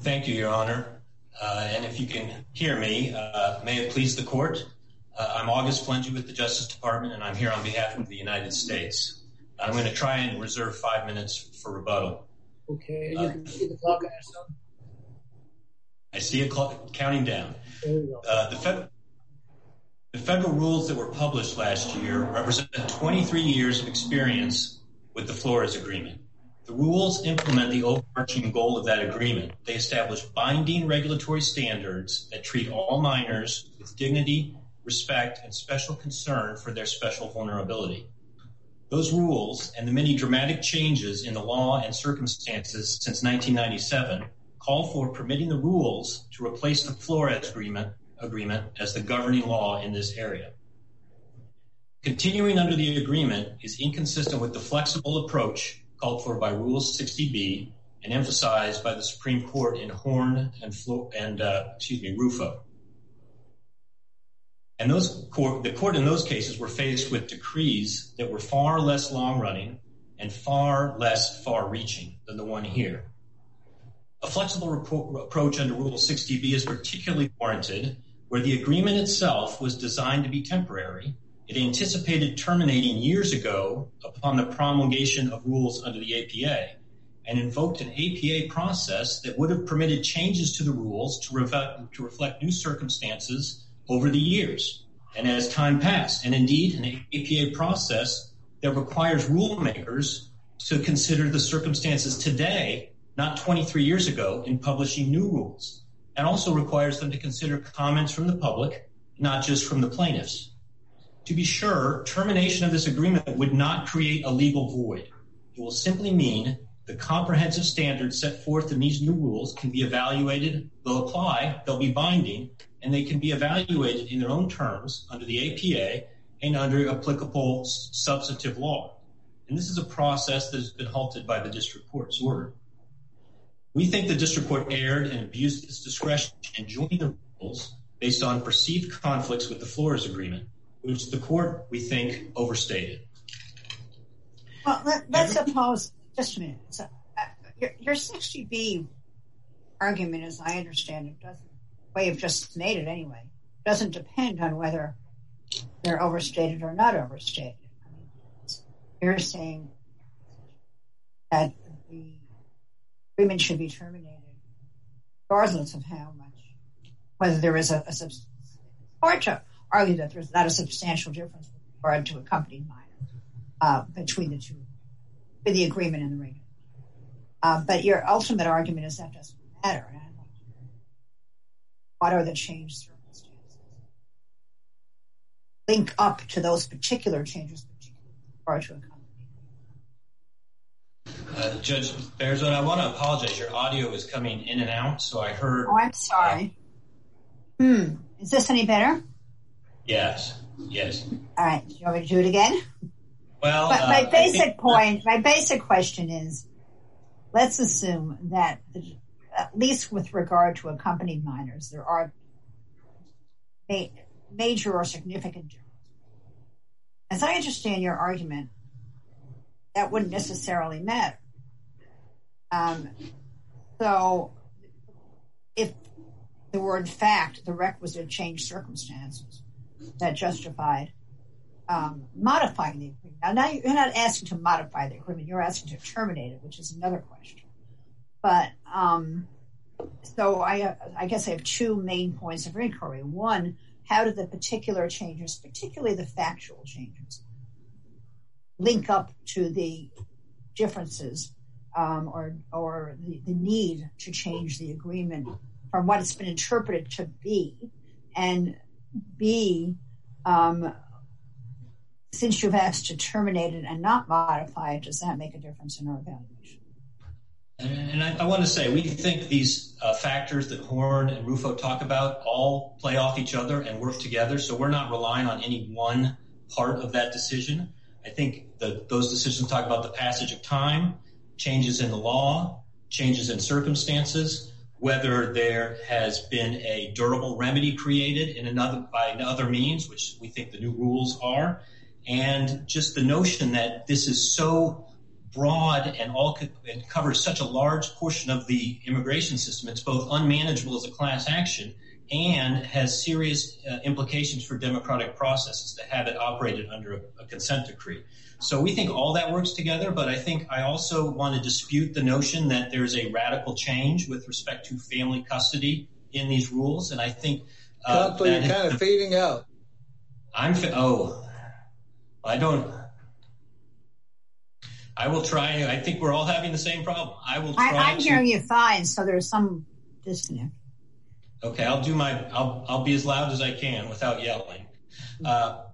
Thank you, Your Honor. Uh, and if you can hear me, uh, may it please the court. Uh, I'm August Flentje with the Justice Department, and I'm here on behalf of the United States. I'm going to try and reserve five minutes for rebuttal. Okay, you can see the clock? I see a clock counting down. The federal rules that were published last year represent 23 years of experience with the Flores Agreement. The rules implement the overarching goal of that agreement. They establish binding regulatory standards that treat all minors with dignity, respect, and special concern for their special vulnerability. Those rules and the many dramatic changes in the law and circumstances since 1997 call for permitting the rules to replace the Flores Agreement as the governing law in this area. Continuing under the agreement is inconsistent with the flexible approach called for by Rule 60B and emphasized by the Supreme Court in Horn and uh, Rufo. And the court in those cases were faced with decrees that were far less long-running and far less far-reaching than the one here. A flexible approach under Rule 60B is particularly warranted where the agreement itself was designed to be temporary. It anticipated terminating years ago upon the promulgation of rules under the APA and invoked an APA process that would have permitted changes to the rules to reflect new circumstances over the years and as time passed. And indeed, an APA process that requires rulemakers to consider the circumstances today, not 23 years ago, in publishing new rules and also requires them to consider comments from the public, not just from the plaintiffs. To be sure, termination of this agreement would not create a legal void. It will simply mean the comprehensive standards set forth in these new rules can be evaluated, they'll apply, they'll be binding, and they can be evaluated in their own terms under the APA and under applicable substantive law. And this is a process that has been halted by the district court's order. We think the district court erred and abused its discretion in joining the rules based on perceived conflicts with the Flores Agreement, which the court, we think, overstated. Well, let's suppose, just a minute, uh, your 60B argument, as I understand it, doesn't, way you've just made it anyway, doesn't depend on whether they're overstated or not overstated. I mean you're saying that the agreement should be terminated regardless of how much, whether there is a, or to argue that there's not a substantial difference with regard to accompanied minors uh, between the two, the agreement and the agreement. Uh, but your ultimate argument is that doesn't matter. What are the changed circumstances? Link up to those particular changes with regard to accompanied minors. Uh, Judge Berzon, I want to apologize. Your audio is coming in and out, so I heard... Oh, I'm sorry. Hmm. Is this any better? Yes. Yes. All right. Do you want me to do it again? Well... My uh, basic point, my basic question is, let's assume that at least with regard to accompanied minors, there are major or significant differences. As I understand your argument, that wouldn't necessarily matter. Um, so, if there were, in fact, the requisite changed circumstances that justified um, modifying the agreement. Now, you're not asking to modify the agreement. You're asking to terminate it, which is another question. But, um, so I guess I have two main points of inquiry. One, how do the particular changes, particularly the factual changes, link up to the differences um, or the need to change the agreement from what it's been interpreted to be? And B, um, since you've asked to terminate it and not modify it, does that make a difference in our evaluation? And I want to say, we think these uh, factors that Horn and Rufo talk about all play off each other and work together. So, we're not relying on any one part of that decision. I think those decisions talk about the passage of time, changes in the law, changes in circumstances, whether there has been a durable remedy created in another by other means, which we think the new rules are, and just the notion that this is so broad and all and covers such a large portion of the immigration system. It's both unmanageable as a class action and has serious uh, implications for democratic processes to have it operated under a consent decree. So we think all that works together. But I think I also want to dispute the notion that there's a radical change with respect to family custody in these rules. And I think uh, you're kind of fading out. I'm oh, I don't. I will try. I think we're all having the same problem. I will. Try. I'm hearing you fine. So there's some disconnect. OK, I'll do my I'll be as loud as I can without yelling. Uh,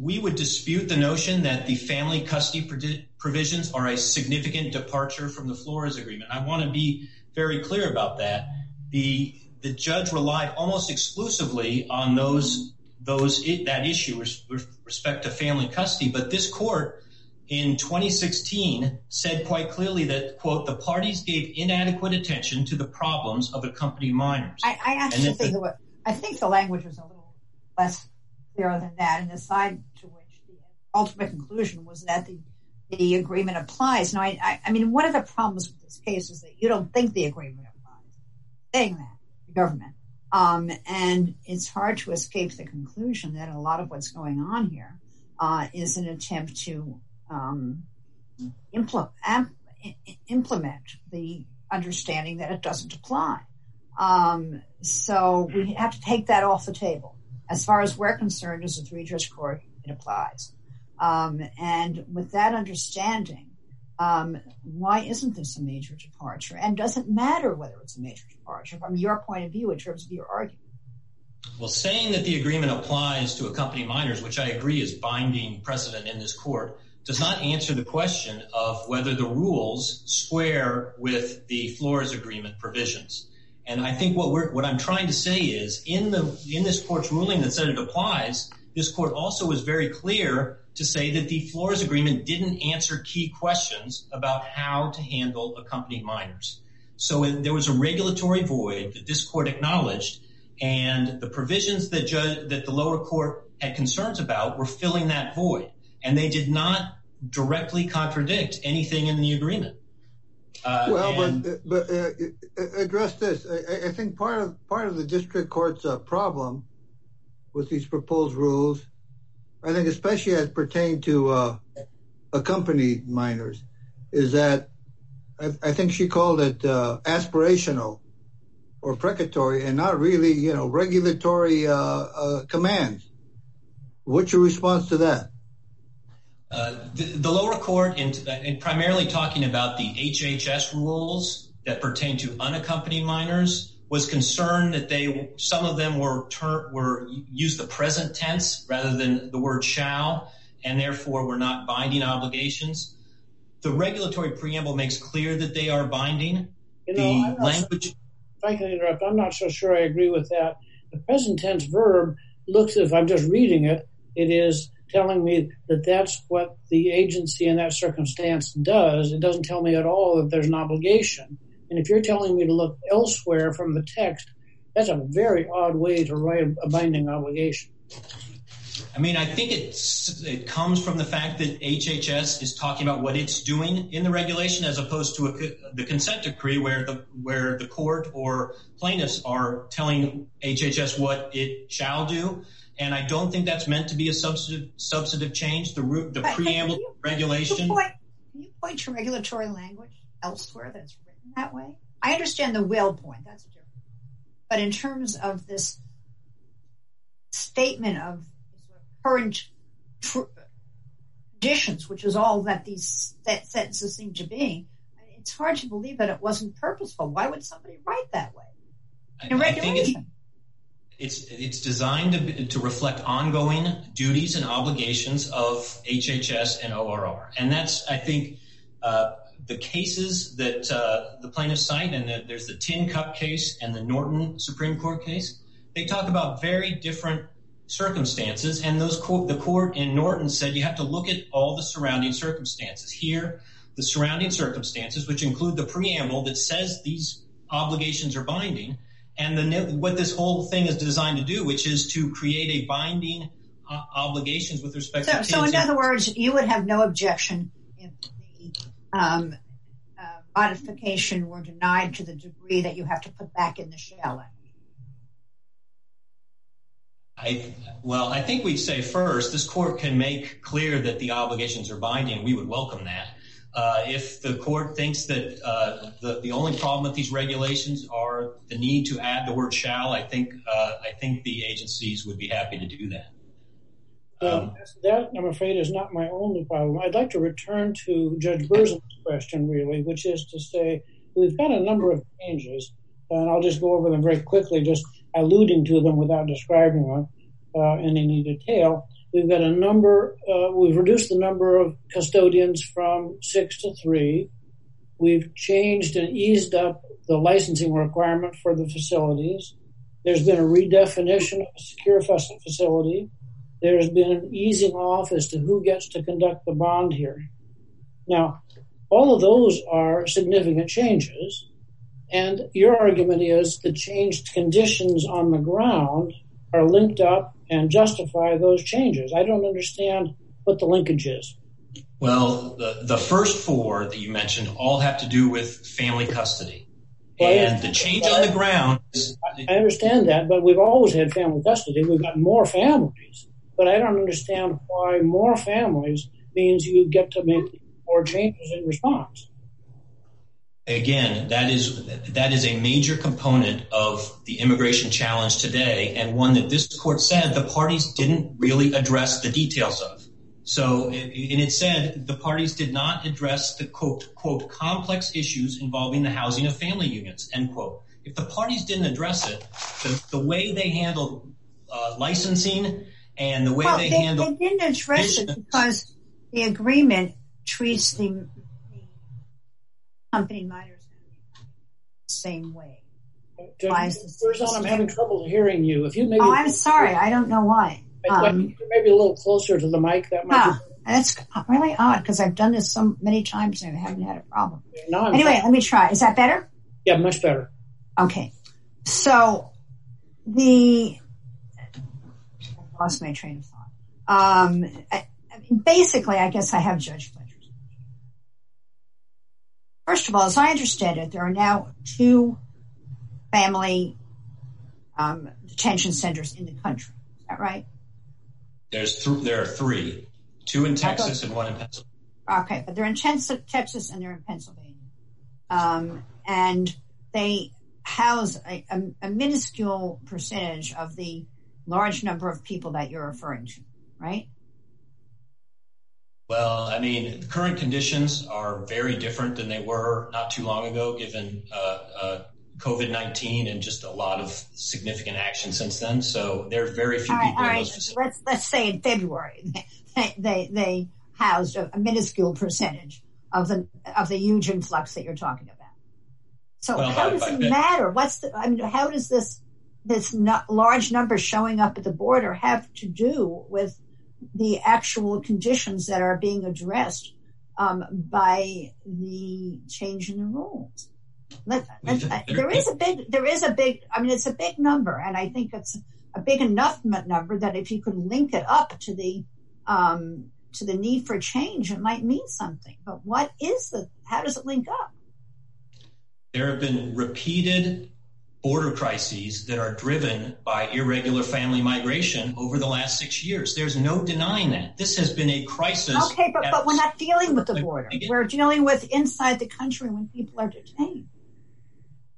We would dispute the notion that the family custody provisions are a significant departure from the Flores agreement. I want to be very clear about that. The the judge relied almost exclusively on those those that issue with respect to family custody. But this court in 2016 said quite clearly that, quote, the parties gave inadequate attention to the problems of accompanying minors. I I think the language was a little less clear than that. And the side to which the ultimate conclusion was that the the agreement applies. Now, I I mean, one of the problems with this case is that you don't think the agreement applies. Saying that the government um, and it's hard to escape the conclusion that a lot of what's going on here uh, is an attempt to um, implement implement the understanding that it doesn't apply. Um, so we have to take that off the table. As far as we're concerned, as a three judge court, it applies. Um, and with that understanding, um, why isn't this a major departure? And does it matter whether it's a major departure from your point of view in terms of your argument? Well, saying that the agreement applies to accompany minors, which I agree is binding precedent in this court, does not answer the question of whether the rules square with the Flores agreement provisions. And I think what we're what I'm trying to say is in the in this court's ruling that said it applies, this court also was very clear to say that the Flores agreement didn't answer key questions about how to handle accompanied minors. So there was a regulatory void that this court acknowledged and the provisions that that the lower court had concerns about were filling that void. And they did not directly contradict anything in the agreement. Uh, well, but uh, uh, address this. I think part of part of the district court's problem with these proposed rules, I think, especially as pertain to accompanied minors, is that I think she called it aspirational or precatory and not really, you know, regulatory commands. What's your response to that? Uh, the lower court and primarily talking about the HHS rules that pertain to unaccompanied minors was concerned that they some of them were were used the present tense rather than the word shall and therefore were not binding obligations. The regulatory preamble makes clear that they are binding the language. If I can interrupt, I'm not so sure I agree with that. The present tense verb looks if I'm just reading it, it is telling me that that's what the agency in that circumstance does. It doesn't tell me at all that there's an obligation. And if you're telling me to look elsewhere from the text, that's a very odd way to write a binding obligation. I mean, I think it comes from the fact that HHS is talking about what it's doing in the regulation as opposed to the consent decree where the where the court or plaintiffs are telling HHS what it shall do. And I don't think that's meant to be a substantive substantive change. The preamble regulation. Can you point to regulatory language elsewhere that's written that way? I understand the will point. That's different. But in terms of this statement of current conditions, which is all that these sentences seem to be, it's hard to believe that it wasn't purposeful. Why would somebody write that way? I It's it's designed to reflect ongoing duties and obligations of HHS and ORR. And that's, I think, uh, the cases that uh, the plaintiffs cite. And there's the Tin Cup case and the Norton Supreme Court case. They talk about very different circumstances. And those court the court in Norton said you have to look at all the surrounding circumstances here. The surrounding circumstances, which include the preamble that says these obligations are binding. And the what this whole thing is designed to do, which is to create a binding uh, obligations with respect to. So in other words, you would have no objection if the um, uh, modification were denied to the degree that you have to put back in the shell? Well, I think we'd say first, this court can make clear that the obligations are binding. We would welcome that. Uh, if the court thinks that uh, the only problem with these regulations are the need to add the word shall, I think uh, the agencies would be happy to do that. Um, that, I'm afraid, is not my only problem. I'd like to return to Judge Berzon's question, really, which is to say we've got a number of changes, and I'll just go over them very quickly, just alluding to them without describing them uh, in any detail. We've got a number, uh, we've reduced the number of custodians from six to three. We've changed and eased up the licensing requirement for the facilities. There's been a redefinition of a secure facility. There's been an easing off as to who gets to conduct the bond hearing. Now, all of those are significant changes, and your argument is the changed conditions on the ground are linked up and justify those changes. I don't understand what the linkage is. Well, the first four that you mentioned all have to do with family custody, and the change on the ground... I understand that, but we've always had family custody. We've got more families, but I don't understand why more families means you get to make more changes in response. Again, that is a major component of the immigration challenge today, and one that this court said the parties didn't really address the details of. So, and it said the parties did not address the, quote, quote, complex issues involving the housing of family units, end quote. If the parties didn't address it, the way they handled uh, licensing and the way they handled... Well, they didn't address it because the agreement treats the company minors the same way. I'm having trouble hearing you. Oh, I'm sorry. I don't know why. Um, maybe a little closer to the mic. That might That's really odd because I've done this so many times and I haven't had a problem. Anyway, let me try. Is that better? Yeah, much better. Okay. So, the... I lost my train of thought. Um, basically, I guess I have Judge. First of all, as I understand it, there are now two family um, detention centers in the country. Is that right? There's There are three. Two in Texas and one in Pennsylvania. Okay, but they're in Texas and they're in Pennsylvania. Um, and they house a minuscule percentage of the large number of people that you're referring to, right? Well, I mean, the current conditions are very different than they were not too long ago, given uh, uh, COVID-19 and just a lot of significant action since then. So, there are very few people in those facilities. Let's say in February, they housed a minuscule percentage of the huge influx that you're talking about. So, how does it matter? What's the I mean, how does this large number showing up at the border have to do with the actual conditions that are being addressed um, by the change in the rules? Uh, there is a big... there is a big, I mean, it's a big number and I think it's a big enough number that if you could link it up to the, um, to the need for change, it might mean something. But what is the... How does it link up? There have been repeated border crises that are driven by irregular family migration over the last six years. There's no denying that. This has been a crisis... Okay, but but we're not dealing with the border. We're dealing with inside the country when people are detained.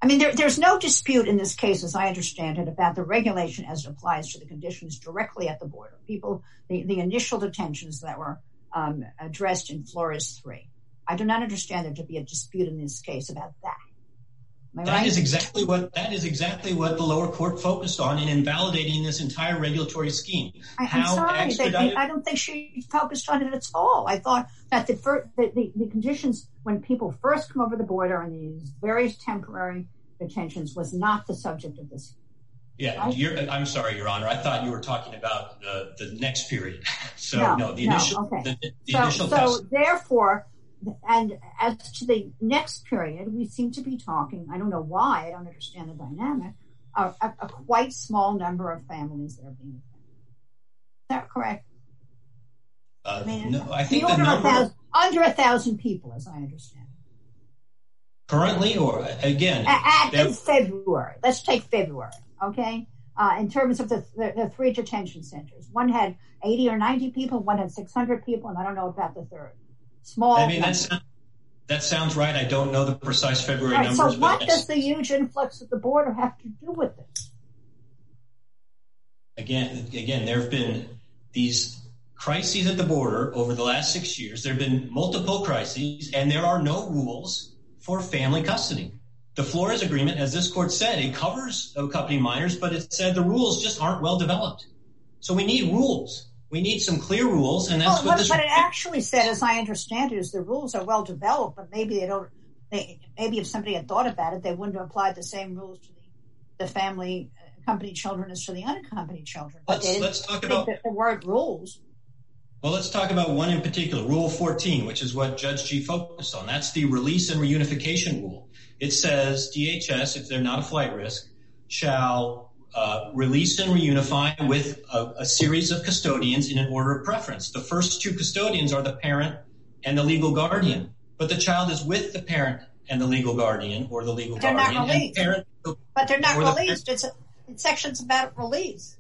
I mean, there's no dispute in this case, as I understand it, about the regulation as it applies to the conditions directly at the border. People, the initial detentions that were um, addressed in Flores 3. I do not understand there to be a dispute in this case about that. That is exactly what that is exactly what the lower court focused on in invalidating this entire regulatory scheme. I'm sorry, I don't think she focused on it at all. I thought that the conditions when people first come over the border and these various temporary detentions was not the subject of this. Yeah, I'm sorry, Your Honor. I thought you were talking about the next period. So, no, no, okay. So, therefore, and as to the next period, we seem to be talking, I don't know why, I don't understand the dynamic, a quite small number of families that are being detained. Is that correct? No, I think the number... under a thousand people, as I understand. Currently, or again, at, at February. Let's take February, okay? Uh, in terms of the, the, the three detention centers, one had 80 or 90 people, one had 600 people, and I don't know about the third. Small. I mean, that's that sounds right. I don't know the precise February right, numbers. So, what does the huge influx at the border have to do with this? Again, again, there have been these crises at the border over the last six years. There have been multiple crises, and there are no rules for family custody. The Flores Agreement, as this court said, it covers accompanying minors, but it said the rules just aren't well developed. So we need rules. We need some clear rules, and that's what this. But it actually said, as I understand it, is the rules are well developed, but maybe they don't. They, maybe if somebody had thought about it, they wouldn't have applied the same rules to the, the family accompanied children as to the unaccompanied children. But let's, let's talk about the word rules. Well, let's talk about one in particular, Rule 14, which is what Judge Gee focused on. That's the release and reunification rule. It says DHS, if they're not a flight risk, shall uh, Uh, release and reunify with a, series of custodians in an order of preference. The first two custodians are the parent and the legal guardian, but the child is with the parent and the legal guardian or the legal they're guardian. Not released. But they're not released. The it's, a, it's sections about release.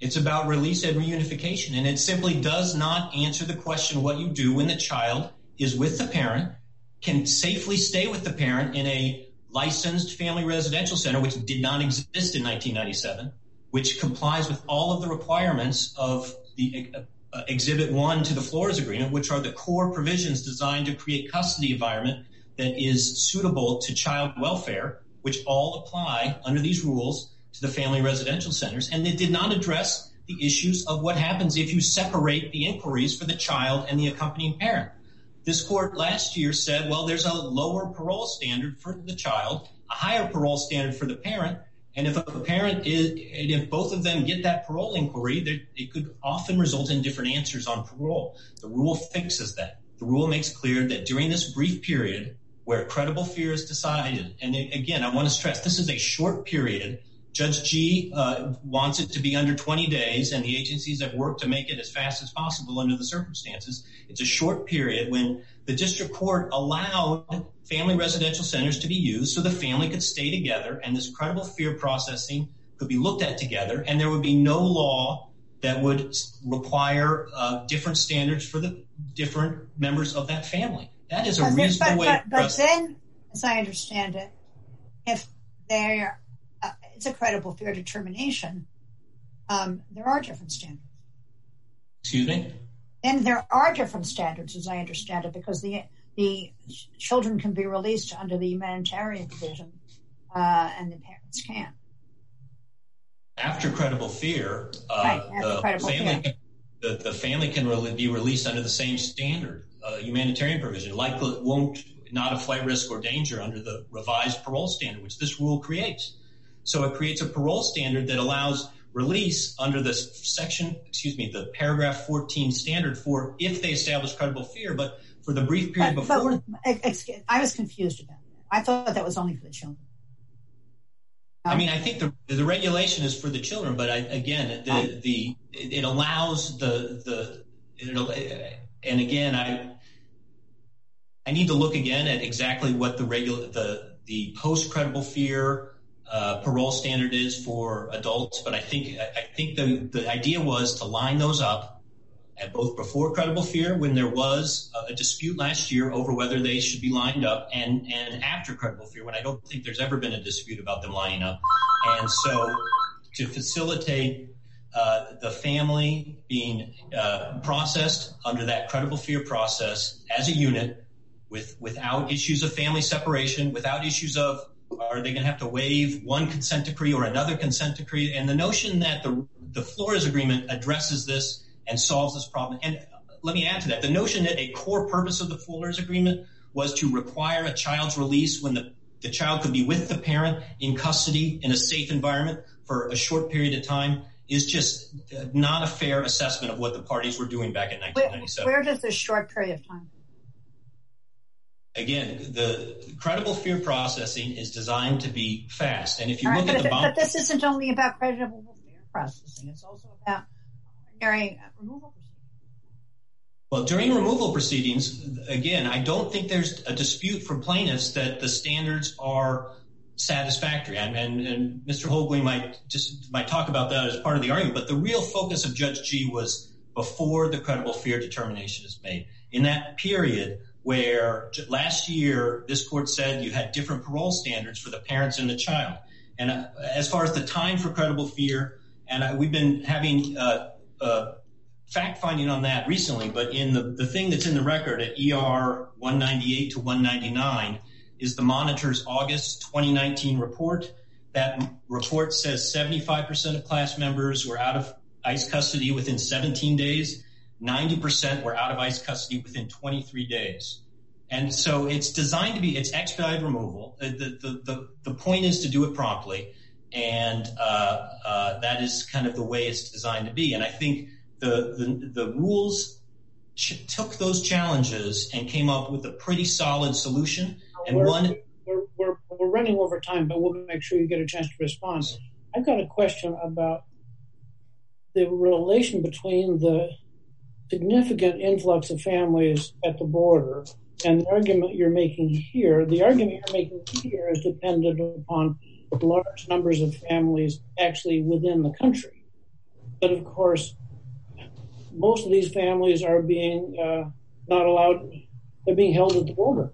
It's about release and reunification, and it simply does not answer the question what you do when the child is with the parent, can safely stay with the parent in a licensed family residential center, which did not exist in 1997, which complies with all of the requirements of the uh, Exhibit 1 to the Flores Agreement, which are the core provisions designed to create custody environment that is suitable to child welfare, which all apply under these rules to the family residential centers, and it did not address the issues of what happens if you separate the inquiries for the child and the accompanying parent. This court last year said, well, there's a lower parole standard for the child, a higher parole standard for the parent, and if a parent is, and if both of them get that parole inquiry, it could often result in different answers on parole. The rule fixes that. The rule makes clear that during this brief period where credible fear is decided, and again, I want to stress this is a short period Judge Gee uh, wants it to be under 20 days, and the agencies have worked to make it as fast as possible under the circumstances. It's a short period when the district court allowed family residential centers to be used so the family could stay together and this credible fear processing could be looked at together, and there would be no law that would require uh, different standards for the different members of that family. That is a reasonable way. But then, as I understand it, if they're it's a credible fear determination, um, there are different standards. Excuse me? And there are different standards, as I understand it, because the the children can be released under the humanitarian provision, uh, and the parents can't. After credible fear, uh, the, credible family, fear. The, the family can really be released under the same standard, uh, humanitarian provision, likely won't not a flight risk or danger under the revised parole standard, which this rule creates. So it creates a parole standard that allows release under this section, excuse me, the paragraph 14 standard for if they establish credible fear. But for the brief period before. I was confused about that. I thought that was only for the children. I mean, I think the the regulation is for the children, but again, it allows the the and again, I I need to look again at exactly what the regular the the post credible fear uh, parole standard is for adults, but I think I think the the idea was to line those up at both before credible fear when there was a dispute last year over whether they should be lined up and and after credible fear when I don't think there's ever been a dispute about them lining up. And so to facilitate uh, the family being uh, processed under that credible fear process as a unit with without issues of family separation, without issues of are they going to have to waive one consent decree or another consent decree? And the notion that the, the Flores Agreement addresses this and solves this problem. And let me add to that. The notion that a core purpose of the Flores Agreement was to require a child's release when the, the child could be with the parent in custody in a safe environment for a short period of time is just not a fair assessment of what the parties were doing back in 1997. Where does this short period of time again, the credible fear processing is designed to be fast. And if you look at the But this isn't only about credible fear processing. It's also about ordinary removal procedures. Well, during removal proceedings, again, I don't think there's a dispute for plaintiffs that the standards are satisfactory. And Mr. Hoagland might talk about that as part of the argument. But the real focus of Judge Gee was before the credible fear determination is made. In that period where last year this court said you had different parole standards for the parents and the child. And uh, as far as the time for credible fear, and uh, we've been having uh, fact-finding on that recently, but in the thing that's in the record at ER 198 to 199 is the monitor's August 2019 report. That report says 75% of class members were out of ICE custody within 17 days. 90% were out of ICE custody within 23 days. And so it's designed to be, it's expedited removal. Uh, the point is to do it promptly. And uh, uh, that is kind of the way it's designed to be. And I think the rules took those challenges and came up with a pretty solid solution. And one. We're running over time, but we'll make sure you get a chance to respond. I've got a question about the relation between the significant influx of families at the border and the argument you're making here. The argument you're making here is dependent upon large numbers of families actually within the country. But of course, most of these families are being uh, not allowed, they're being held at the border.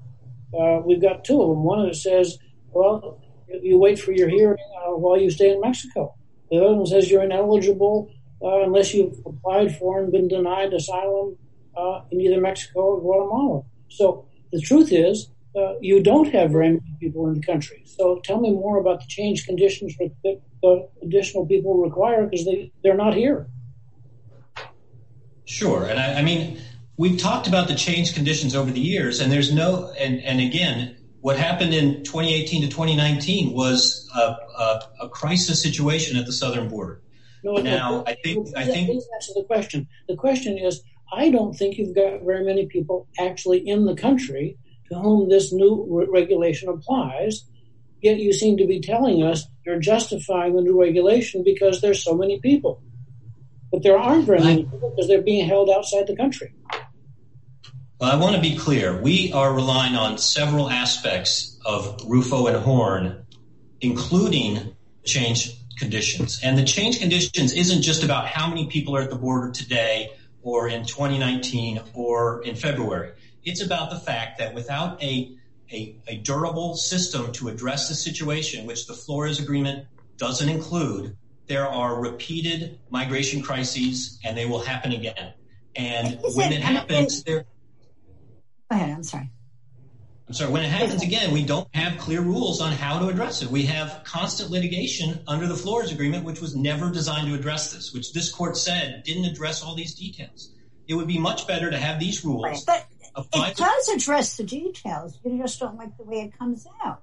Uh, we've got two of them. One of them says, well, you wait for your hearing uh, while you stay in Mexico. The other one says you're ineligible Uh, unless you've applied for and been denied asylum uh, in either Mexico or Guatemala. So the truth is, uh, you don't have very many people in the country. So tell me more about the change conditions that the additional people require because they're not here. Sure. And I mean, we've talked about the change conditions over the years and there's no, and again, what happened in 2018 to 2019 was a crisis situation at the southern border. Now, I think... I think answer the question. The question is, I don't think you've got very many people actually in the country to whom this new regulation applies. Yet you seem to be telling us you're justifying the new regulation because there's so many people. But there aren't very many people because they're being held outside the country. Well, I want to be clear. We are relying on several aspects of Rufo and Horn, including change conditions. And the change conditions isn't just about how many people are at the border today or in 2019 or in February. It's about the fact that without a a durable system to address the situation, which the Flores Agreement doesn't include, there are repeated migration crises and they will happen again. And when it happens... There. Go ahead. I'm sorry. I'm sorry. When it happens again, we don't have clear rules on how to address it. We have constant litigation under the Flores Agreement, which was never designed to address this, which this court said didn't address all these details. It would be much better to have these rules... But it does address the details. You just don't like the way it comes out.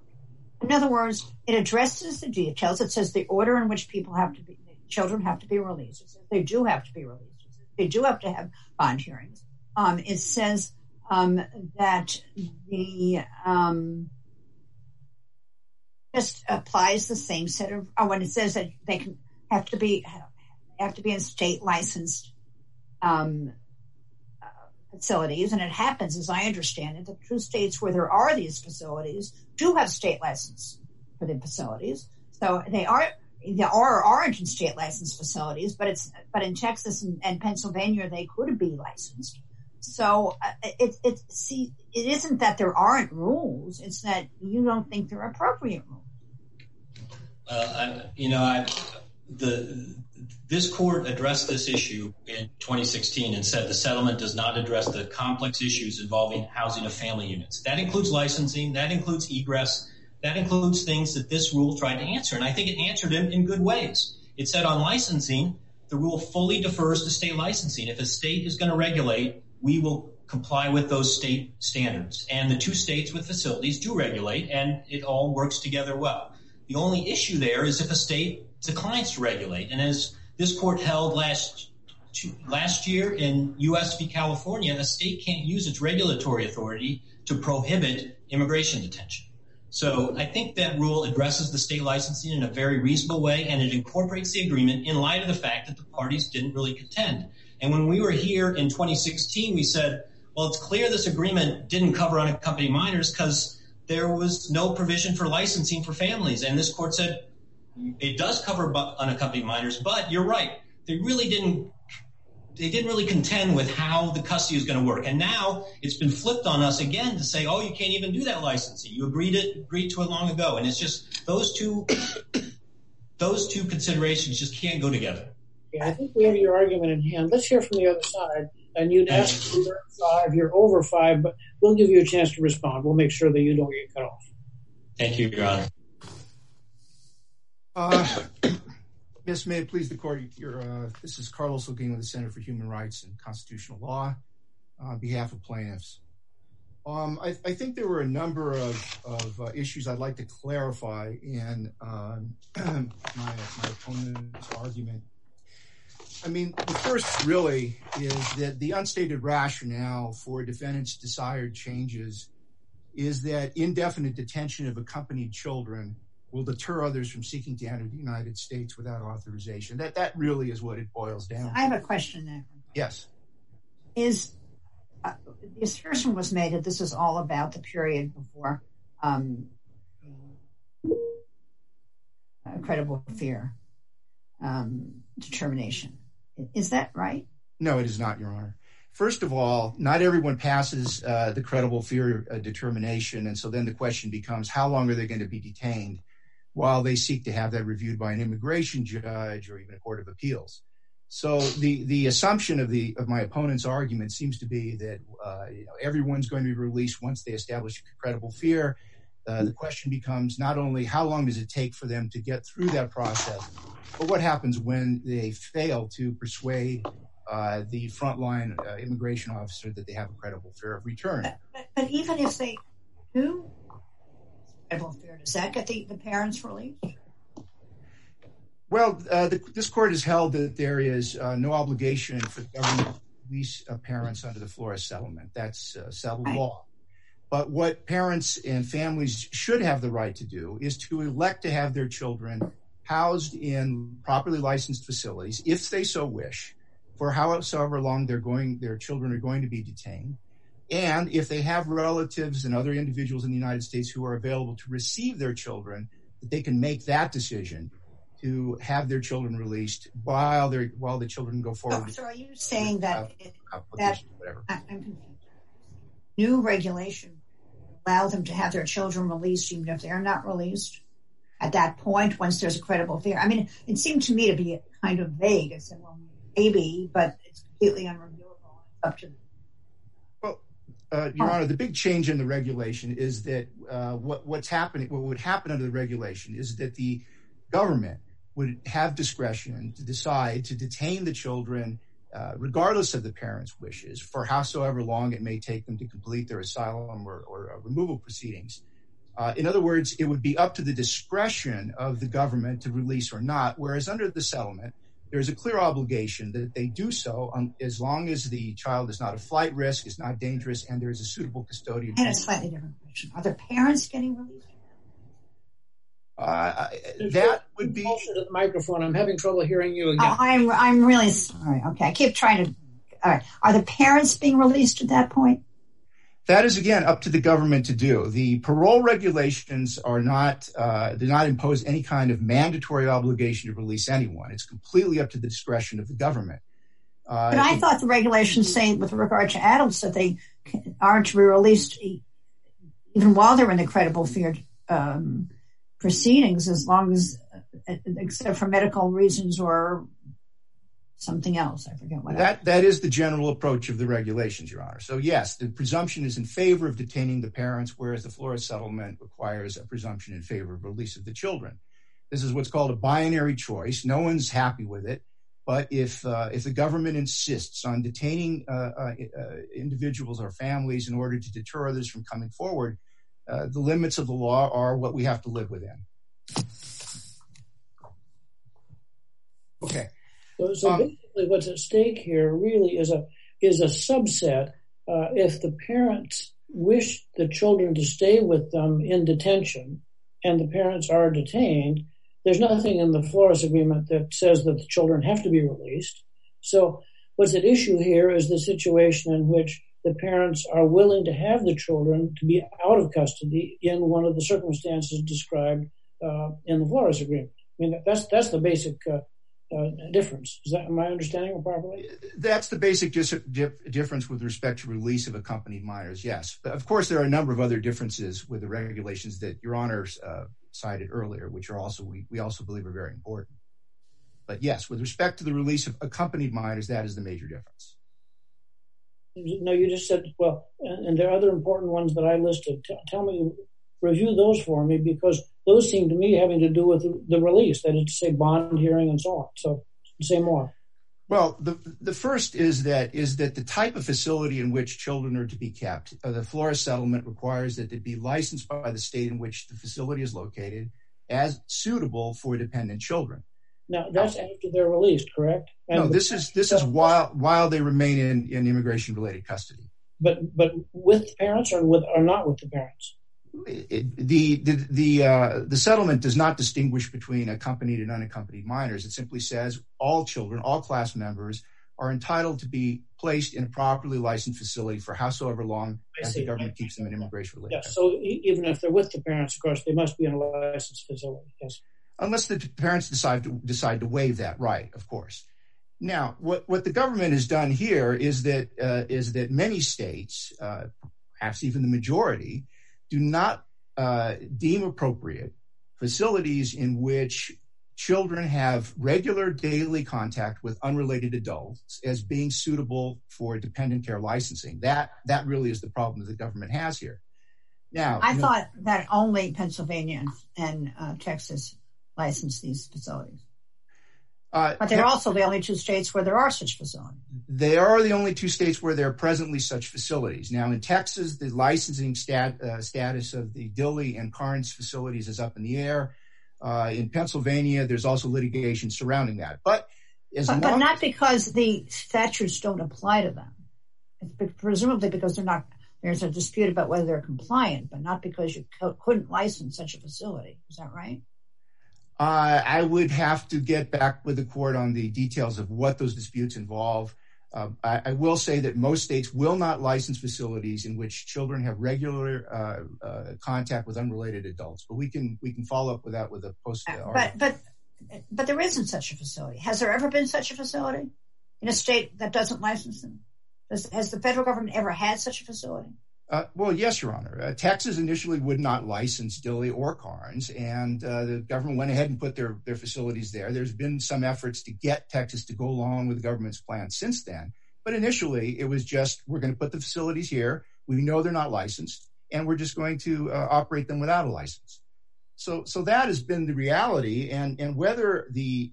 In other words, it addresses the details. It says the order in which people have to be... Children have to be released. They do have to be released. They do have to have bond hearings. Um, it says Um, that the... Um, just applies the same set of... Uh, when it says that they have to be have to be in state licensed um, facilities. And it happens, as I understand it, the two states where there are these facilities do have state license for the facilities. So they are there are orange and state licensed facilities, but it's but in Texas and Pennsylvania, they could be licensed. So uh, it it see it isn't that there aren't rules. It's that you don't think they're appropriate rules. You know, this court addressed this issue in 2016 and said the settlement does not address the complex issues involving housing of family units. That includes licensing. That includes egress. That includes things that this rule tried to answer. And I think it answered them in good ways. It said on licensing, the rule fully defers to state licensing. If a state is going to regulate, we will comply with those state standards. And the two states with facilities do regulate, and it all works together well. The only issue there is if a state declines to regulate. And as this court held last year in U.S. v. California, a state can't use its regulatory authority to prohibit immigration detention. So I think that rule addresses the state licensing in a very reasonable way, and it incorporates the agreement in light of the fact that the parties didn't really contend. And when we were here in 2016, we said, well, it's clear this agreement didn't cover unaccompanied minors because there was no provision for licensing for families. And this court said it does cover unaccompanied minors, but you're right. They really didn't, they didn't really contend with how the custody is going to work. And now it's been flipped on us again to say, oh, you can't even do that licensing. You agreed to it long ago. And it's just those two considerations just can't go together. I think we have your argument in hand. Let's hear from the other side. And you'd ask if you're over five, but we'll give you a chance to respond. We'll make sure that you don't get cut off. Thank you, Your Honor. Uh, Ms. May it please the court, uh, this is Carlos Holguín with the Center for Human Rights and Constitutional Law uh, on behalf of plaintiffs. Um, I think there were a number of issues I'd like to clarify in um, my opponent's argument. I mean, the first really is that the unstated rationale for defendants' desired changes is that indefinite detention of accompanied children will deter others from seeking to enter the United States without authorization. That really is what it boils down to. I have a question there. Yes. Is, uh, the assertion was made that this is all about the period before um, credible fear um, determination. Is that right? No, it is not, Your Honor. First of all, not everyone passes uh, the credible fear uh, determination. And so then the question becomes, how long are they going to be detained while they seek to have that reviewed by an immigration judge or even a court of appeals? So the assumption of my opponent's argument seems to be that uh, everyone's going to be released once they establish credible fear. Uh, the question becomes not only how long does it take for them to get through that process, but what happens when they fail to persuade uh, the frontline uh, immigration officer that they have a credible fear of return? But even if they do, does that get the parents released? Well, this court has held that there is no obligation for government to release parents under the Flores settlement. That's settled law. But what parents and families should have the right to do is to elect to have their children housed in properly licensed facilities, if they so wish, for however long their children are going to be detained. And if they have relatives and other individuals in the United States who are available to receive their children, that they can make that decision to have their children released while the children go forward. Oh, so are you saying that new regulation allows them to have their children released even if they're not released at that point once there's a credible fear? I mean, it seemed to me to be kind of vague. I said, well, maybe, but it's completely unreviewable. Up to. Well, uh, Your Honor, the big change in the regulation is that uh, what's happening, what would happen under the regulation is that the government would have discretion to decide to detain the children Uh, regardless of the parents' wishes for howsoever long it may take them to complete their asylum or uh, removal proceedings. Uh, in other words, it would be up to the discretion of the government to release or not, whereas under the settlement, there's a clear obligation that they do so um, as long as the child is not a flight risk, is not dangerous, and there is a suitable custodian. I have a slightly different question. Are the parents getting released? Uh, that would be... Closer to the microphone. I'm having trouble hearing you again. Oh, I'm I'm really sorry. Okay, I keep trying to... All right. Are the parents being released at that point? That is, again, up to the government to do. The parole regulations are not, uh, do not impose any kind of mandatory obligation to release anyone. It's completely up to the discretion of the government. Uh, but I thought the regulations say with regard to adults that they aren't to be released even while they're in the credible fear um, proceedings as long as, except for medical reasons or something else. I forget what... That is the general approach of the regulations, Your Honor. So yes, the presumption is in favor of detaining the parents, whereas the Flores settlement requires a presumption in favor of release of the children. This is what's called a binary choice. No one's happy with it. But if uh, the government insists on detaining uh, uh, individuals or families in order to deter others from coming forward, Uh, the limits of the law are what we have to live within. Okay. So um, basically what's at stake here really is a is a subset. Uh, if the parents wish the children to stay with them in detention and the parents are detained, there's nothing in the Flores agreement that says that the children have to be released. So what's at issue here is the situation in which the parents are willing to have the children to be out of custody in one of the circumstances described uh, in the Flores Agreement. I mean, that's the basic uh, uh, difference. Is that my understanding properly? That's the basic difference with respect to release of accompanied minors, yes. Of course, there are a number of other differences with the regulations that Your Honor cited earlier, which we also believe are very important. But yes, with respect to the release of accompanied minors, that is the major difference. No, you just said, well, and there are other important ones that I listed. Tell me, review those for me, because those seem to me having to do with the release, that is to say bond hearing and so on. So say more. Well, the first is that the type of facility in which children are to be kept, uh, the Flores Settlement requires that they be licensed by the state in which the facility is located as suitable for dependent children. Now, that's after they're released, correct? No, this is this is while while they remain in in immigration-related custody. But but with parents or with or not with the parents? The the the uh, the settlement does not distinguish between accompanied and unaccompanied minors. It simply says all children, all class members are entitled to be placed in a properly licensed facility for howsoever long as the government keeps them in immigration-related custody. So even if they're with the parents, of course, they must be in a licensed facility, yes? Unless the parents decide to decide to waive that right, of course. Now, what the government has done here is that uh, many states, uh, perhaps even the majority, do not uh, deem appropriate facilities in which children have regular daily contact with unrelated adults as being suitable for dependent care licensing. That that really is the problem that the government has here. Now I thought that only Pennsylvania and Texas license these facilities. Uh, but they're also the only two states where there are such facilities. They are the only two states where there are presently such facilities. Now, in Texas, the licensing uh, status of the Dilley and Karnes facilities is up in the air. Uh, in Pennsylvania, there's also litigation surrounding that. But but not because the statutes don't apply to them. Presumably because there's a dispute about whether they're compliant, but not because you couldn't license such a facility. Is that right? Uh, I would have to get back with the court on the details of what those disputes involve. Um, I will say that most states will not license facilities in which children have regular uh, uh, contact with unrelated adults. But we can follow up with that with a post-article. But there isn't such a facility. Has there ever been such a facility in a state that doesn't license them? Has the federal government ever had such a facility? Uh, well, yes, Your Honor. Uh, Texas initially would not license Dilley or Karnes. And uh, the government went ahead and put their facilities there. There's been some efforts to get Texas to go along with the government's plan since then. But initially, it was just, we're going to put the facilities here. We know they're not licensed. And we're just going to operate them without a license. So that has been the reality. And whether the...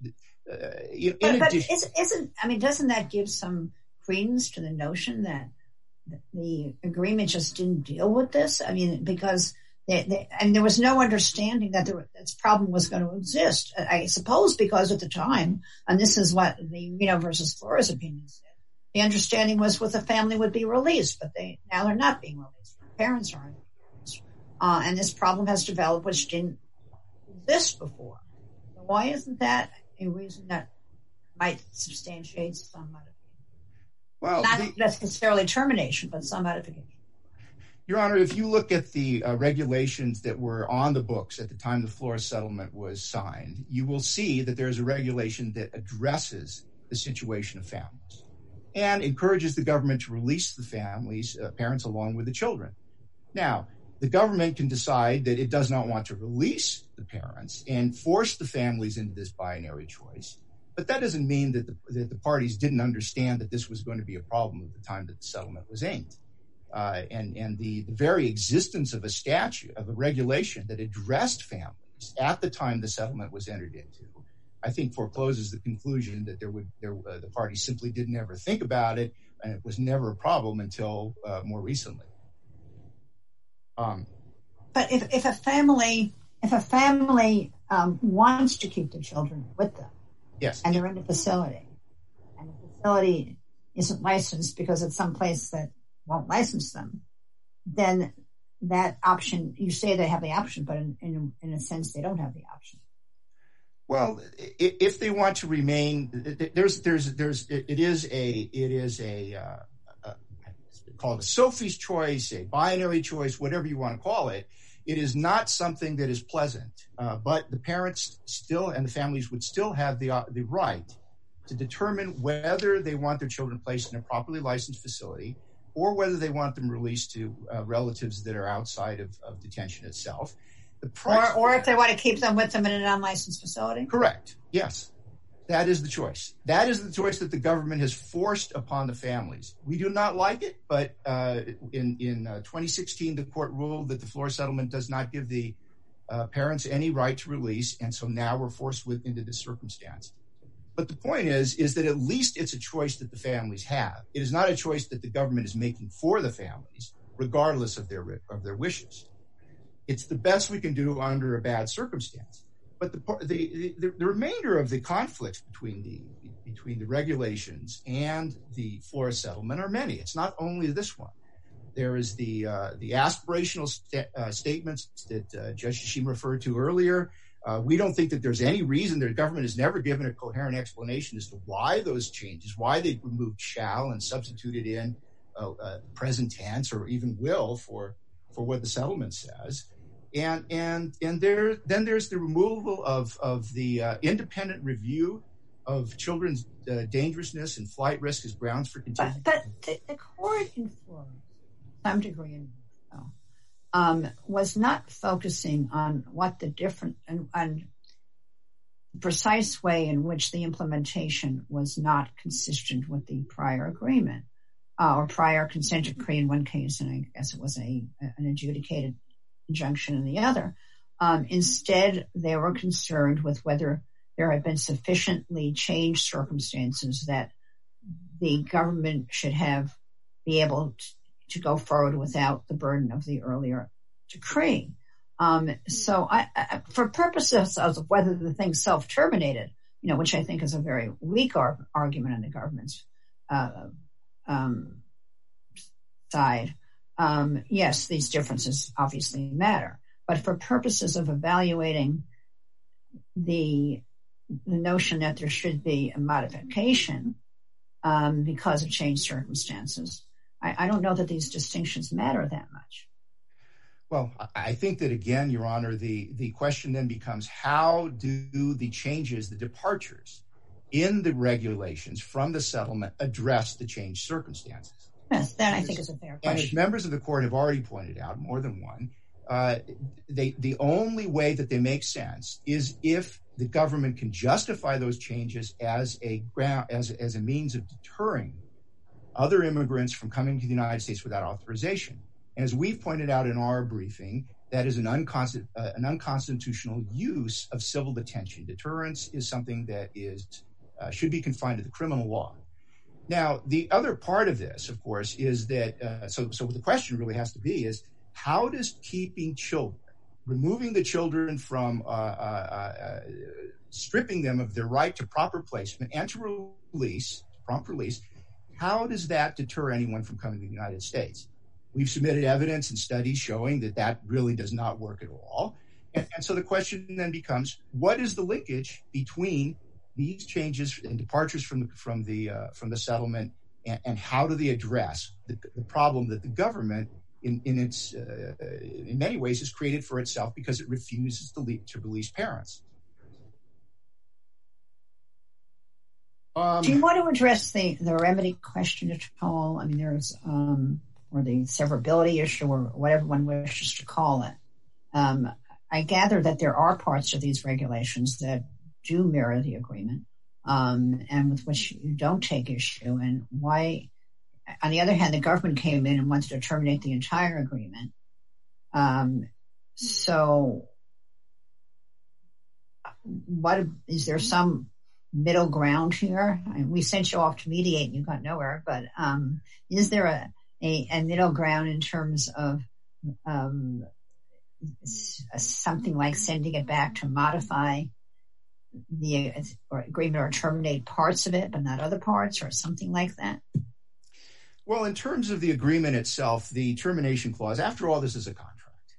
isn't I mean, doesn't that give some credence to the notion that the agreement just didn't deal with this? I mean, because... And there was no understanding that this problem was going to exist. I suppose because at the time, and this is what the Reno versus Flores opinion said, the understanding was what the family would be released. But they now they're not being released. Parents aren't. Uh, and this problem has developed, which didn't exist before. Why isn't that a reason that might substantiate some modification? Not necessarily termination, but some modification. Your Honor, if you look at the uh, regulations that were on the books at the time the Flores settlement was signed, you will see that there's a regulation that addresses the situation of families and encourages the government to release the families, uh, parents along with the children. Now, the government can decide that it does not want to release the parents and force the families into this binary choice. But that doesn't mean that the parties didn't understand that this was going to be a problem at the time that the settlement was inked. Uh, and the very existence of a statute, of a regulation that addressed families at the time the settlement was entered into, I think forecloses the conclusion that uh, the parties simply didn't ever think about it. And it was never a problem until uh, more recently. Um, but if a family um, wants to keep the children with them, and they're in a facility, and the facility isn't licensed because it's someplace that won't license them, then that option, you say they have the option, but in a sense, they don't have the option. Well, if they want to remain, there's, there's, there's, it is a, it is a, uh, uh, called a Sophie's choice, a binary choice, whatever you want to call it. It is not something that is pleasant, uh, but the parents still, and the families would still have uh, the right to determine whether they want their children placed in a properly licensed facility or whether they want them released to uh, relatives that are outside of detention itself. Or if they want to keep them with them in an unlicensed facility? Correct. Yes. That is the choice. That is the choice that the government has forced upon the families. We do not like it, but uh, in uh, 2016, the court ruled that the Flores settlement does not give the uh, parents any right to release. And so now we're forced into this circumstance. But the point is, is that at least it's a choice that the families have. It is not a choice that the government is making for the families, regardless of their wishes. It's the best we can do under a bad circumstance. But the remainder of the conflicts between the regulations and the Flores settlement are many. It's not only this one. There is the uh, aspirational uh, statements that uh, Judge Hashim referred to earlier. We don't think that there's any reason the government has never given a coherent explanation as to why those changes, why they removed shall and substituted in present tense or even will for what the settlement says. And and and there then there's the removal of of the uh, independent review of children's uh, dangerousness and flight risk as grounds for continuing. But the court in some degree, um, was not focusing on what the different and precise way in which the implementation was not consistent with the prior agreement uh, or prior consent decree in one case. And I guess it was a an adjudicated injunction and the other. Um, instead, they were concerned with whether there had been sufficiently changed circumstances that the government should have be able to go forward without the burden of the earlier decree. Um, so for purposes of whether the thing self-terminated, you know, which I think is a very weak argument on the government's uh, um, side, Um, yes, these differences obviously matter. But for purposes of evaluating the notion that there should be a modification um, because of changed circumstances, I don't know that these distinctions matter that much. Well, I think that, again, Your Honor, the question then becomes how do the changes, the departures in the regulations from the settlement address the changed circumstances? Yes, that I think is a fair question. And as members of the court have already pointed out, more than one, uh, the only way that they make sense is if the government can justify those changes as a means of deterring other immigrants from coming to the United States without authorization. And as we've pointed out in our briefing, that is an uh, unconstitutional use of civil detention. Deterrence is something that uh, should be confined to the criminal law. Now, the other part of this, of course, is that, uh, so the question really has to be is how does keeping children, removing the children from, uh, uh, stripping them of their right to proper placement and to release, prompt release, how does that deter anyone from coming to the United States? We've submitted evidence and studies showing that that really does not work at all. And so the question then becomes, what is the linkage between these changes and departures from the from the uh, from the settlement and how do they address the problem that the government, in its uh, in many ways, has created for itself because it refuses to release parents? Um, do you want to address the remedy question at all? I mean, there's, um, or the severability issue or whatever one wishes to call it. Um, I gather that there are parts of these regulations that do mirror the agreement um, and with which you don't take issue. And why, on the other hand, the government came in and wants to terminate the entire agreement. Um, so what, is there some middle ground here? We sent you off to mediate and you got nowhere, but um, is there a middle ground in terms of something like sending it back to modify the agreement or terminate parts of it, but not other parts or something like that? Well, in terms of the agreement itself, the termination clause, after all, this is a contract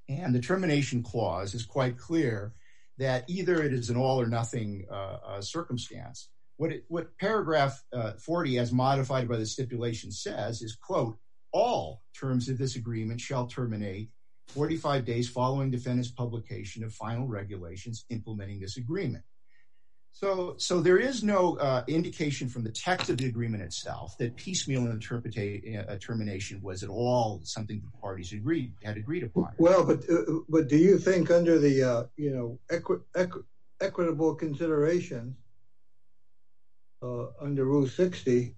and the termination clause is quite clear that either it is an all or nothing uh, uh, circumstance. What paragraph uh, 40 as modified by the stipulation says is, quote, all terms of this agreement shall terminate 45 days following defendant's publication of final regulations implementing this agreement. So there is no uh, indication from the text of the agreement itself that piecemeal interpretation uh termination was at all something the parties had agreed upon. Well, uh, but do you think under the uh, equitable consideration under Rule 60,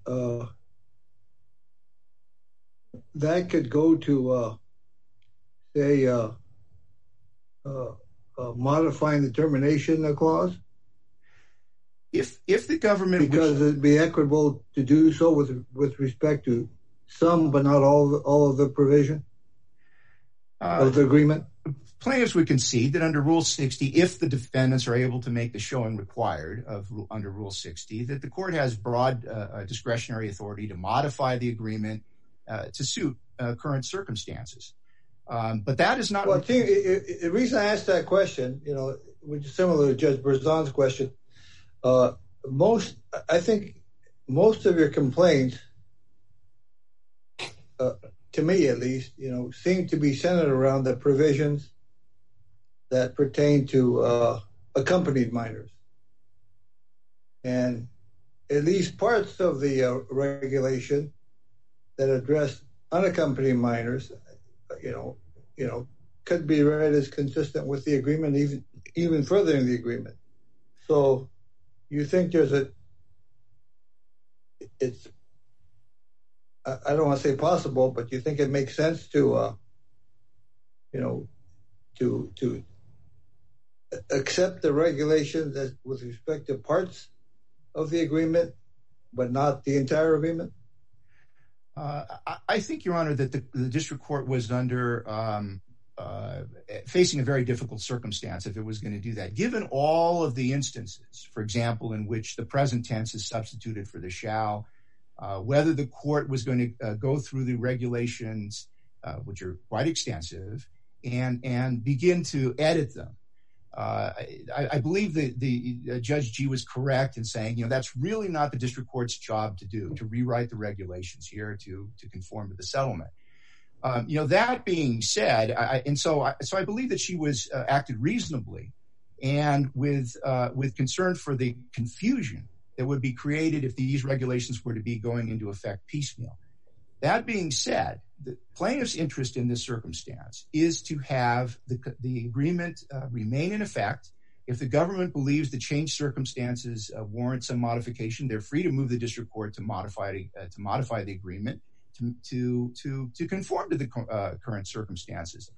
that could go to, say, modifying the termination clause? If if the government... Because it'd be equitable to do so with with respect to some but not all all of the provision uh, of the agreement? Plaintiffs would concede that under Rule 60, if the defendants are able to make the showing required of under Rule 60, that the court has broad uh, uh, discretionary authority to modify the agreement to suit current circumstances. Um, but that is not... The reason I asked that question, you know which is similar to Judge Berzon's question, Uh, I think most of your complaints, uh, to me at least, you know, seem to be centered around the provisions that pertain to uh, accompanied minors. And at least parts of the regulation that address unaccompanied minors you know, you know, could be read as consistent with the agreement, even further in the agreement. So you think there's a... It's I don't want to say possible, but you think it makes sense to uh, you know to to accept the regulations with respect to parts of the agreement, but not the entire agreement? Uh, I think, Your Honor, that the district court was um, Uh, facing a very difficult circumstance if it was going to do that. Given all of the instances, for example, in which the present tense is substituted for the shall, uh, whether the court was going to uh, go through the regulations, which are quite extensive, and begin to edit them. I believe that Judge Gee was correct in saying, you know, that's really not the district court's job to do, to rewrite the regulations here to conform to the settlement. Um, you know, that being said, and so I believe that she was uh, acted reasonably and uh, with concern for the confusion that would be created if these regulations were to be going into effect piecemeal. That being said, the plaintiff's interest in this circumstance is to have the agreement uh, remain in effect. If the government believes the changed circumstances warrant some modification, they're free to move the district court to modify the agreement to to to conform to the uh, current circumstances.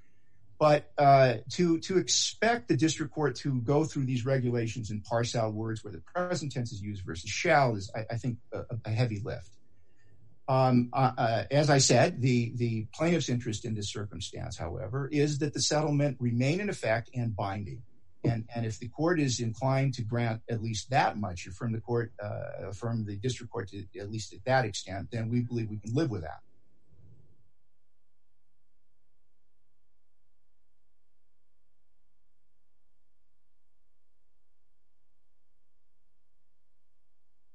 But uh, to to expect the district court to go through these regulations and parse out words where the present tense is used versus shall is, I think, a heavy lift. Um, uh, as I said, the the plaintiff's interest in this circumstance, however, is that the settlement remain in effect and binding. And if the court is inclined to grant at least that much from the court, uh, from the district court, at least at that extent, then we believe we can live with that.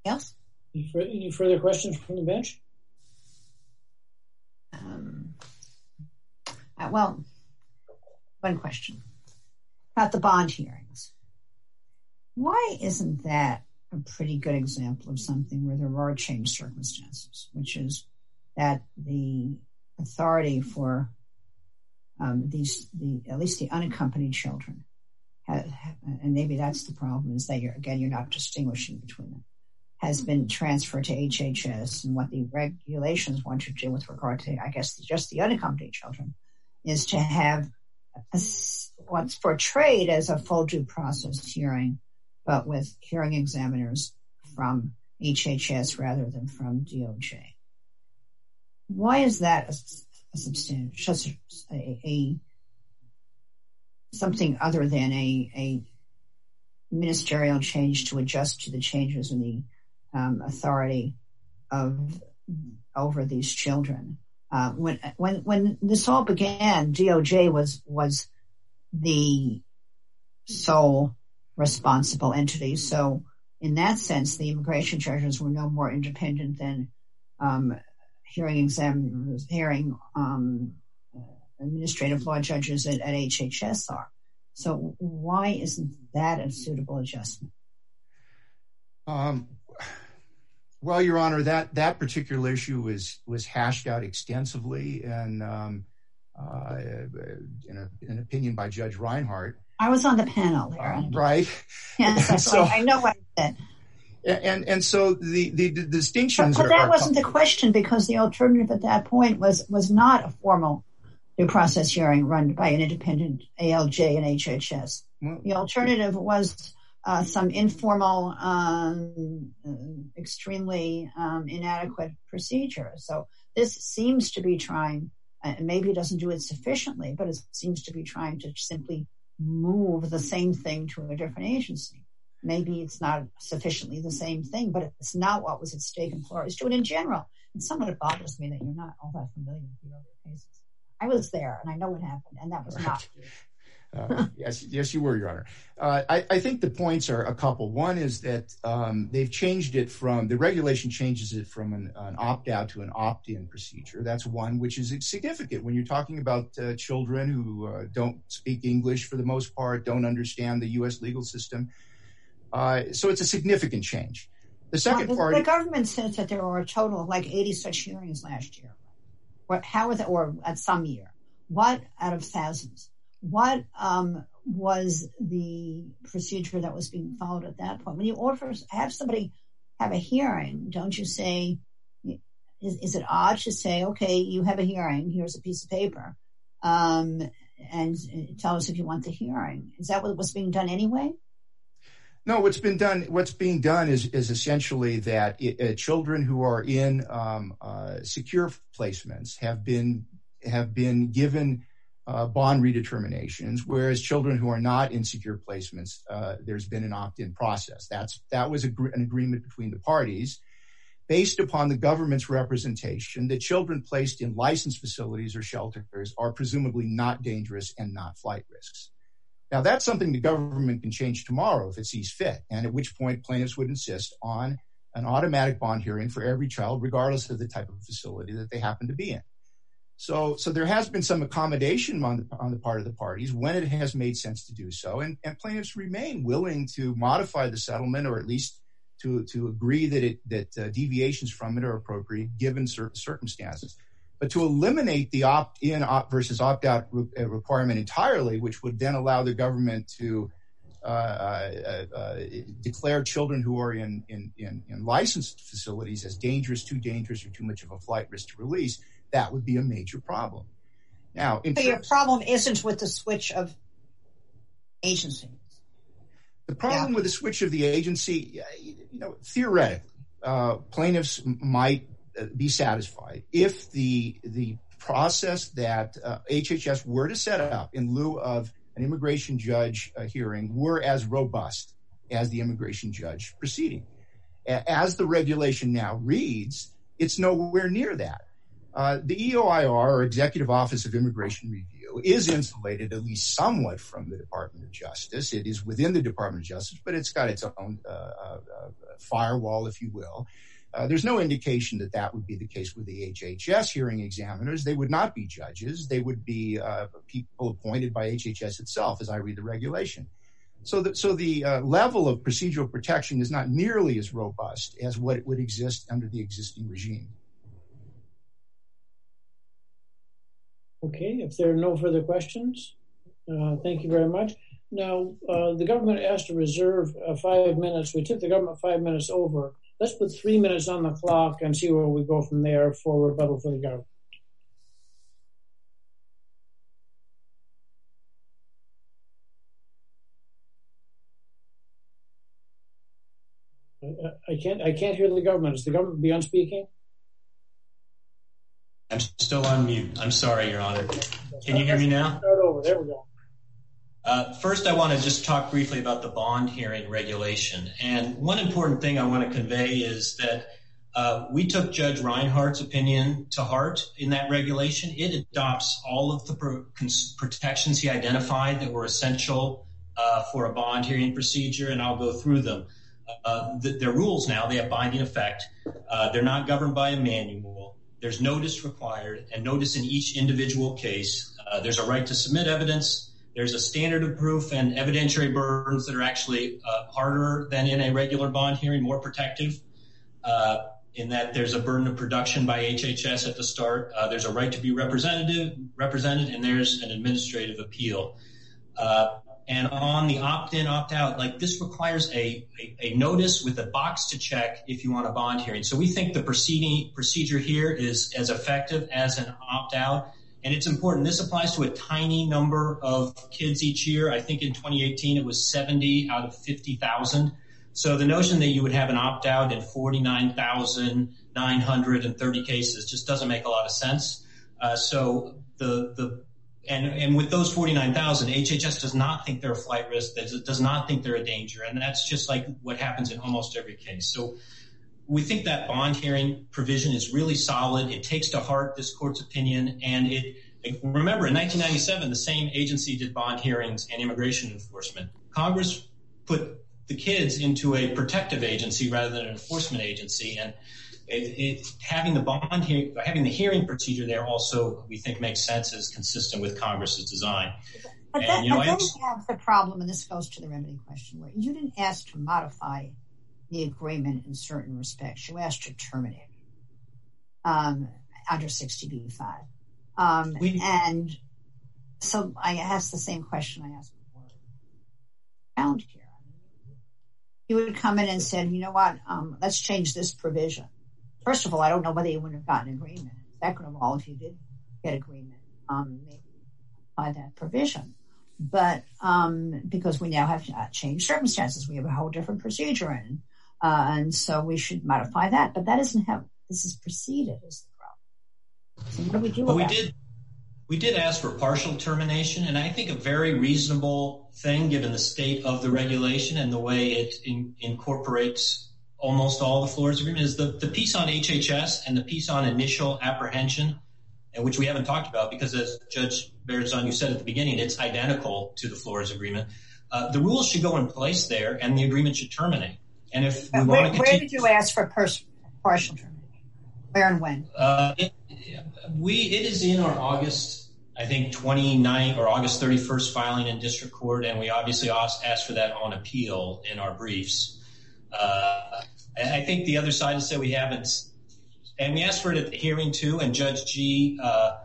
Yes? Any further questions from the bench? Um, uh, well, one question about the bond hearings. Why isn't that a pretty good example of something where there are changed circumstances, which is that the authority for um, these, at least the unaccompanied children, and maybe that's the problem, is that, again, you're not distinguishing between them, has been transferred to HHS and what the regulations want you to do with regard to, I guess, just the unaccompanied children, is to have what's portrayed as a full due process hearing, but with hearing examiners from HHS rather than from DOJ. Why is that a s a something other than a ministerial change to adjust to the changes in the um, authority over these children? Uh, when when when this all began, DOJ was the sole responsible entity. So in that sense, the immigration judges were no more independent than um, hearing examiners, hearing um, administrative law judges at HHS are. So why isn't that a suitable adjustment? Um, Well, Your Honor, that particular issue was hashed out extensively um, uh, in an opinion by Judge Reinhardt. I was on the panel. Uh, right. Yes, I know what he said. And so the distinctions. But that wasn't the question because the alternative at that point was not a formal due process hearing run by an independent ALJ and HHS. The alternative was Uh, some informal, um, uh, extremely um, inadequate procedure. So this seems to be trying, uh, maybe it doesn't do it sufficiently, but it seems to be trying to simply move the same thing to a different agency. Maybe it's not sufficiently the same thing, but it's not what was at stake in Flores. Do it in general. And somewhat it bothers me that you're not all that familiar with the other cases. I was there and I know what happened and that was not Uh, good. Yes, you were, Your Honor. Uh, I think the points are a couple. One is that um, they've changed it from, the regulation changes it from an opt-out to an opt-in procedure. That's one which is significant when you're talking about uh, children who don't speak English for the most part, don't understand the U.S. legal system. So it's a significant change. The second part... The government says that there were a total of like 80 such hearings last year. How was it, or at some year? What out of thousands? What um, was the procedure that was being followed at that point? When you have somebody have a hearing, don't you say, is it odd to say, okay, you have a hearing, here's a piece of paper, um, and tell us if you want the hearing. Is that what was being done anyway? No, what's being done is essentially that uh, children who are in um, uh, secure placements have been given Uh, bond redeterminations, whereas children who are not in secure placements, uh, there's been an opt-in process. That was an agreement between the parties based upon the government's representation that children placed in licensed facilities or shelters are presumably not dangerous and not flight risks. Now, that's something the government can change tomorrow if it sees fit, and at which point plaintiffs would insist on an automatic bond hearing for every child, regardless of the type of facility that they happen to be in. So there has been some accommodation on the part of the parties when it has made sense to do so, and plaintiffs remain willing to modify the settlement or at least to agree that uh, deviations from it are appropriate given certain circumstances. But to eliminate the opt-in versus opt-out uh, requirement entirely, which would then allow the government to uh, declare children who are in licensed facilities as dangerous, too dangerous, or too much of a flight risk to release, that would be a major problem. But your problem isn't with the switch of agency. The problem with the switch of the agency, you know, theoretically, uh, plaintiffs might be satisfied if the process that uh, HHS were to set up in lieu of an immigration judge uh, hearing were as robust as the immigration judge proceeding. As the regulation now reads, it's nowhere near that. Uh, the EOIR, or Executive Office of Immigration Review, is insulated at least somewhat from the Department of Justice. It is within the Department of Justice, but it's got its own uh, uh, firewall, if you will. There's no indication that that would be the case with the HHS hearing examiners. They would not be judges. They would be people appointed by HHS itself, as I read the regulation. So the level of procedural protection is not nearly as robust as what would exist under the existing regime. Okay, if there are no further questions, uh, thank you very much. Now, uh, the government asked to reserve uh, five minutes. We took the government five minutes over. Let's put three minutes on the clock and see where we go from there for rebuttal for the government. I can't. I can't hear the government. Is the government beyond speaking? I'm still on mute. I'm sorry, Your Honor. Can you hear me now? Start over. There we go. Uh, first, I want to just talk briefly about the bond hearing regulation. And one important thing I want to convey is that uh, we took Judge Reinhardt's opinion to heart in that regulation. It adopts all of the protections he identified that were essential uh, for a bond hearing procedure, and I'll go through them. They're rules now. They have binding effect. They're not governed by a manual. There's notice required, and notice in each individual case. Uh, there's a right to submit evidence. There's a standard of proof and evidentiary burdens that are actually uh, harder than in a regular bond hearing, more protective, uh, in that there's a burden of production by HHS at the start. There's a right to be represented, and there's an administrative appeal. And on the opt-in, opt-out, like this requires a notice with a box to check if you want a bond hearing. So we think the proceeding procedure here is as effective as an opt-out, and it's important. This applies to a tiny number of kids each year. I think in 2018 it was 70 out of 50,000. So the notion that you would have an opt-out in 49,930 cases just doesn't make a lot of sense. Uh, And with those 49,000, HHS does not think they're a flight risk, does not think they're a danger, and that's just like what happens in almost every case. So we think that bond hearing provision is really solid. It takes to heart this court's opinion, and remember, in 1997, the same agency did bond hearings and immigration enforcement. Congress put the kids into a protective agency rather than an enforcement agency, and having the bond here having the hearing procedure there also, we think, makes sense as consistent with Congress's design. But then you have the problem, and this goes to the remedy question, where you didn't ask to modify the agreement in certain respects. You asked to terminate um, under 60B-5. Um, and so I asked the same question I asked before. Found here. You would come in and say, you know what, um, let's change this provision. First of all, I don't know whether you would have gotten agreement. Second of all, if you did get agreement, um, maybe by that provision. But um, because we now have changed circumstances, we have a whole different procedure in, uh, and so we should modify that. But that isn't how this is proceeded, is the problem. So what do we do? We did ask for partial termination, and I think a very reasonable thing, given the state of the regulation and the way it incorporates almost all the Flores Agreement, is the the piece on HHS and the piece on initial apprehension, which we haven't talked about, because as Judge Berzon, you said at the beginning, it's identical to the Flores Agreement. Uh, the rules should go in place there, and the agreement should terminate. And if you where did you ask for partial termination? Where and when? Uh, we it is in our August, I think, 29th or August 31st filing in district court, and we obviously asked for that on appeal in our briefs. Uh, I think the other side has said we haven't, and we asked for it at the hearing, too, and Judge Gee uh,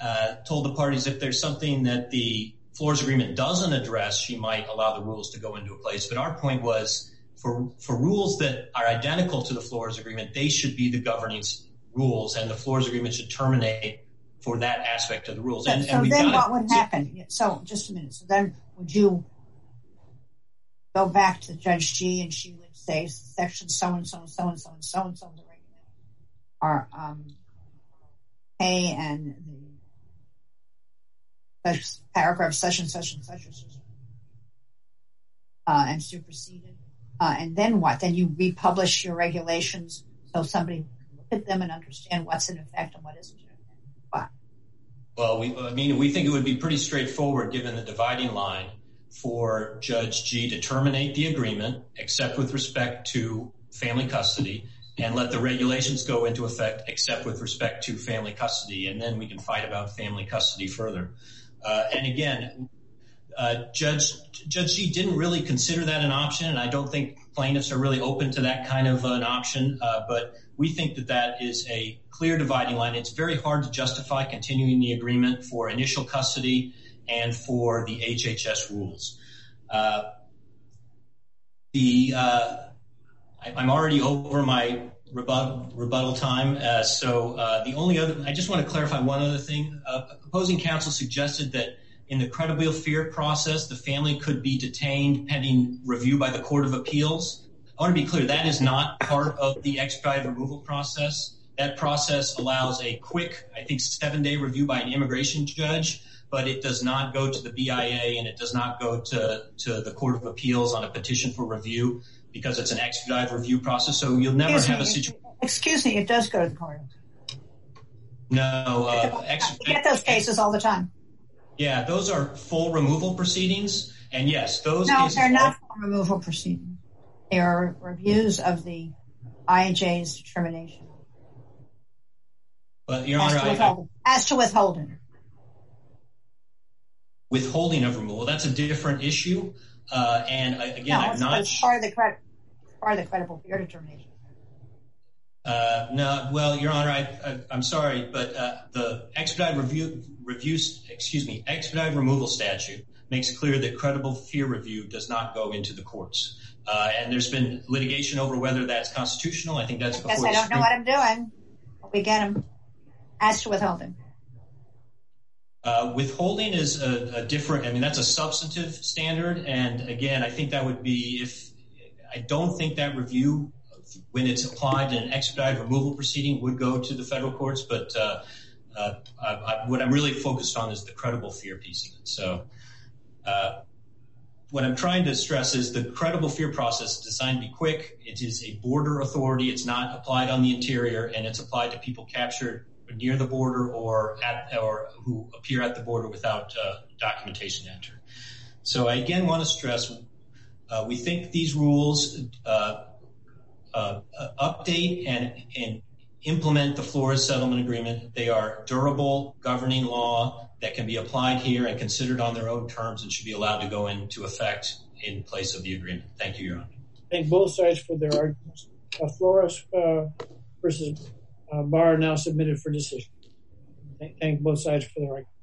uh, told the parties if there's something that the Flores Agreement doesn't address, she might allow the rules to go into place. But our point was, for rules that are identical to the Flores Agreement, they should be the governing rules, and the Flores Agreement should terminate for that aspect of the rules. And so then what would happen? So, just a minute. So then would you go back to Judge Gee, and she would say, section so-and-so, and so-and-so, and so-and-so of the regulation are um, A, and the paragraph such-and-such and such-and-such, uh, and superseded? Uh, and then what? Then you republish your regulations so somebody can look at them and understand what's in effect and what isn't in effect? Well, we I mean, we think it would be pretty straightforward, given the dividing line, for Judge Gee to terminate the agreement, except with respect to family custody, and let the regulations go into effect, except with respect to family custody, and then we can fight about family custody further. And again, uh Judge Gee didn't really consider that an option, and I don't think plaintiffs are really open to that kind of an option, but we think that that is a clear dividing line. It's very hard to justify continuing the agreement for initial custody and for the HHS rules. Uh, uh, I'm already over my rebuttal time, uh, so the only other, I just want to clarify one other thing. Opposing counsel suggested that in the credible fear process, the family could be detained pending review by the Court of Appeals. I want to be clear, that is not part of the expedited removal process. That process allows a quick, I think, seven-day review by an immigration judge, but it does not go to the BIA, and it does not go to the Court of Appeals on a petition for review, because it's an expedited review process, so you'll never have a situation. Excuse me, it does go to the Court. No. Uh, you get those cases all the time. Yeah, those are full removal proceedings, And yes, those no, they're not removal proceedings. They are reviews of the IJ's determination. But Your Honor, I. as to withholding. Withholding of removal, that's a different issue. Uh, and uh, again, I'm not part of the credible fear determination. Uh, no, well, Your Honor, I'm sorry, but the expedited reviews, excuse me, expedited removal statute makes clear that credible fear review does not go into the courts. And there's been litigation over whether that's constitutional. I think that's because I don't know what I'm doing. We get them as to withholding. Uh, withholding is a different, I mean, that's a substantive standard. And again, I think that would be if I don't think that review, when it's applied in an expedited removal proceeding, would go to the federal courts. But uh, uh, what I'm really focused on is the credible fear piece of it. So what I'm trying to stress is the credible fear process is designed to be quick. It is a border authority. It's not applied on the interior, and it's applied to people captured near the border or who appear at the border without uh, documentation to enter. So I again want to stress, uh, we think these rules uh, update and implement the Flores Settlement Agreement. They are durable governing law that can be applied here and considered on their own terms and should be allowed to go into effect in place of the agreement. Thank you, Your Honor. Thank both sides for their arguments. Flores versus Uh, Barr now submitted for decision. Thank both sides for their arguments.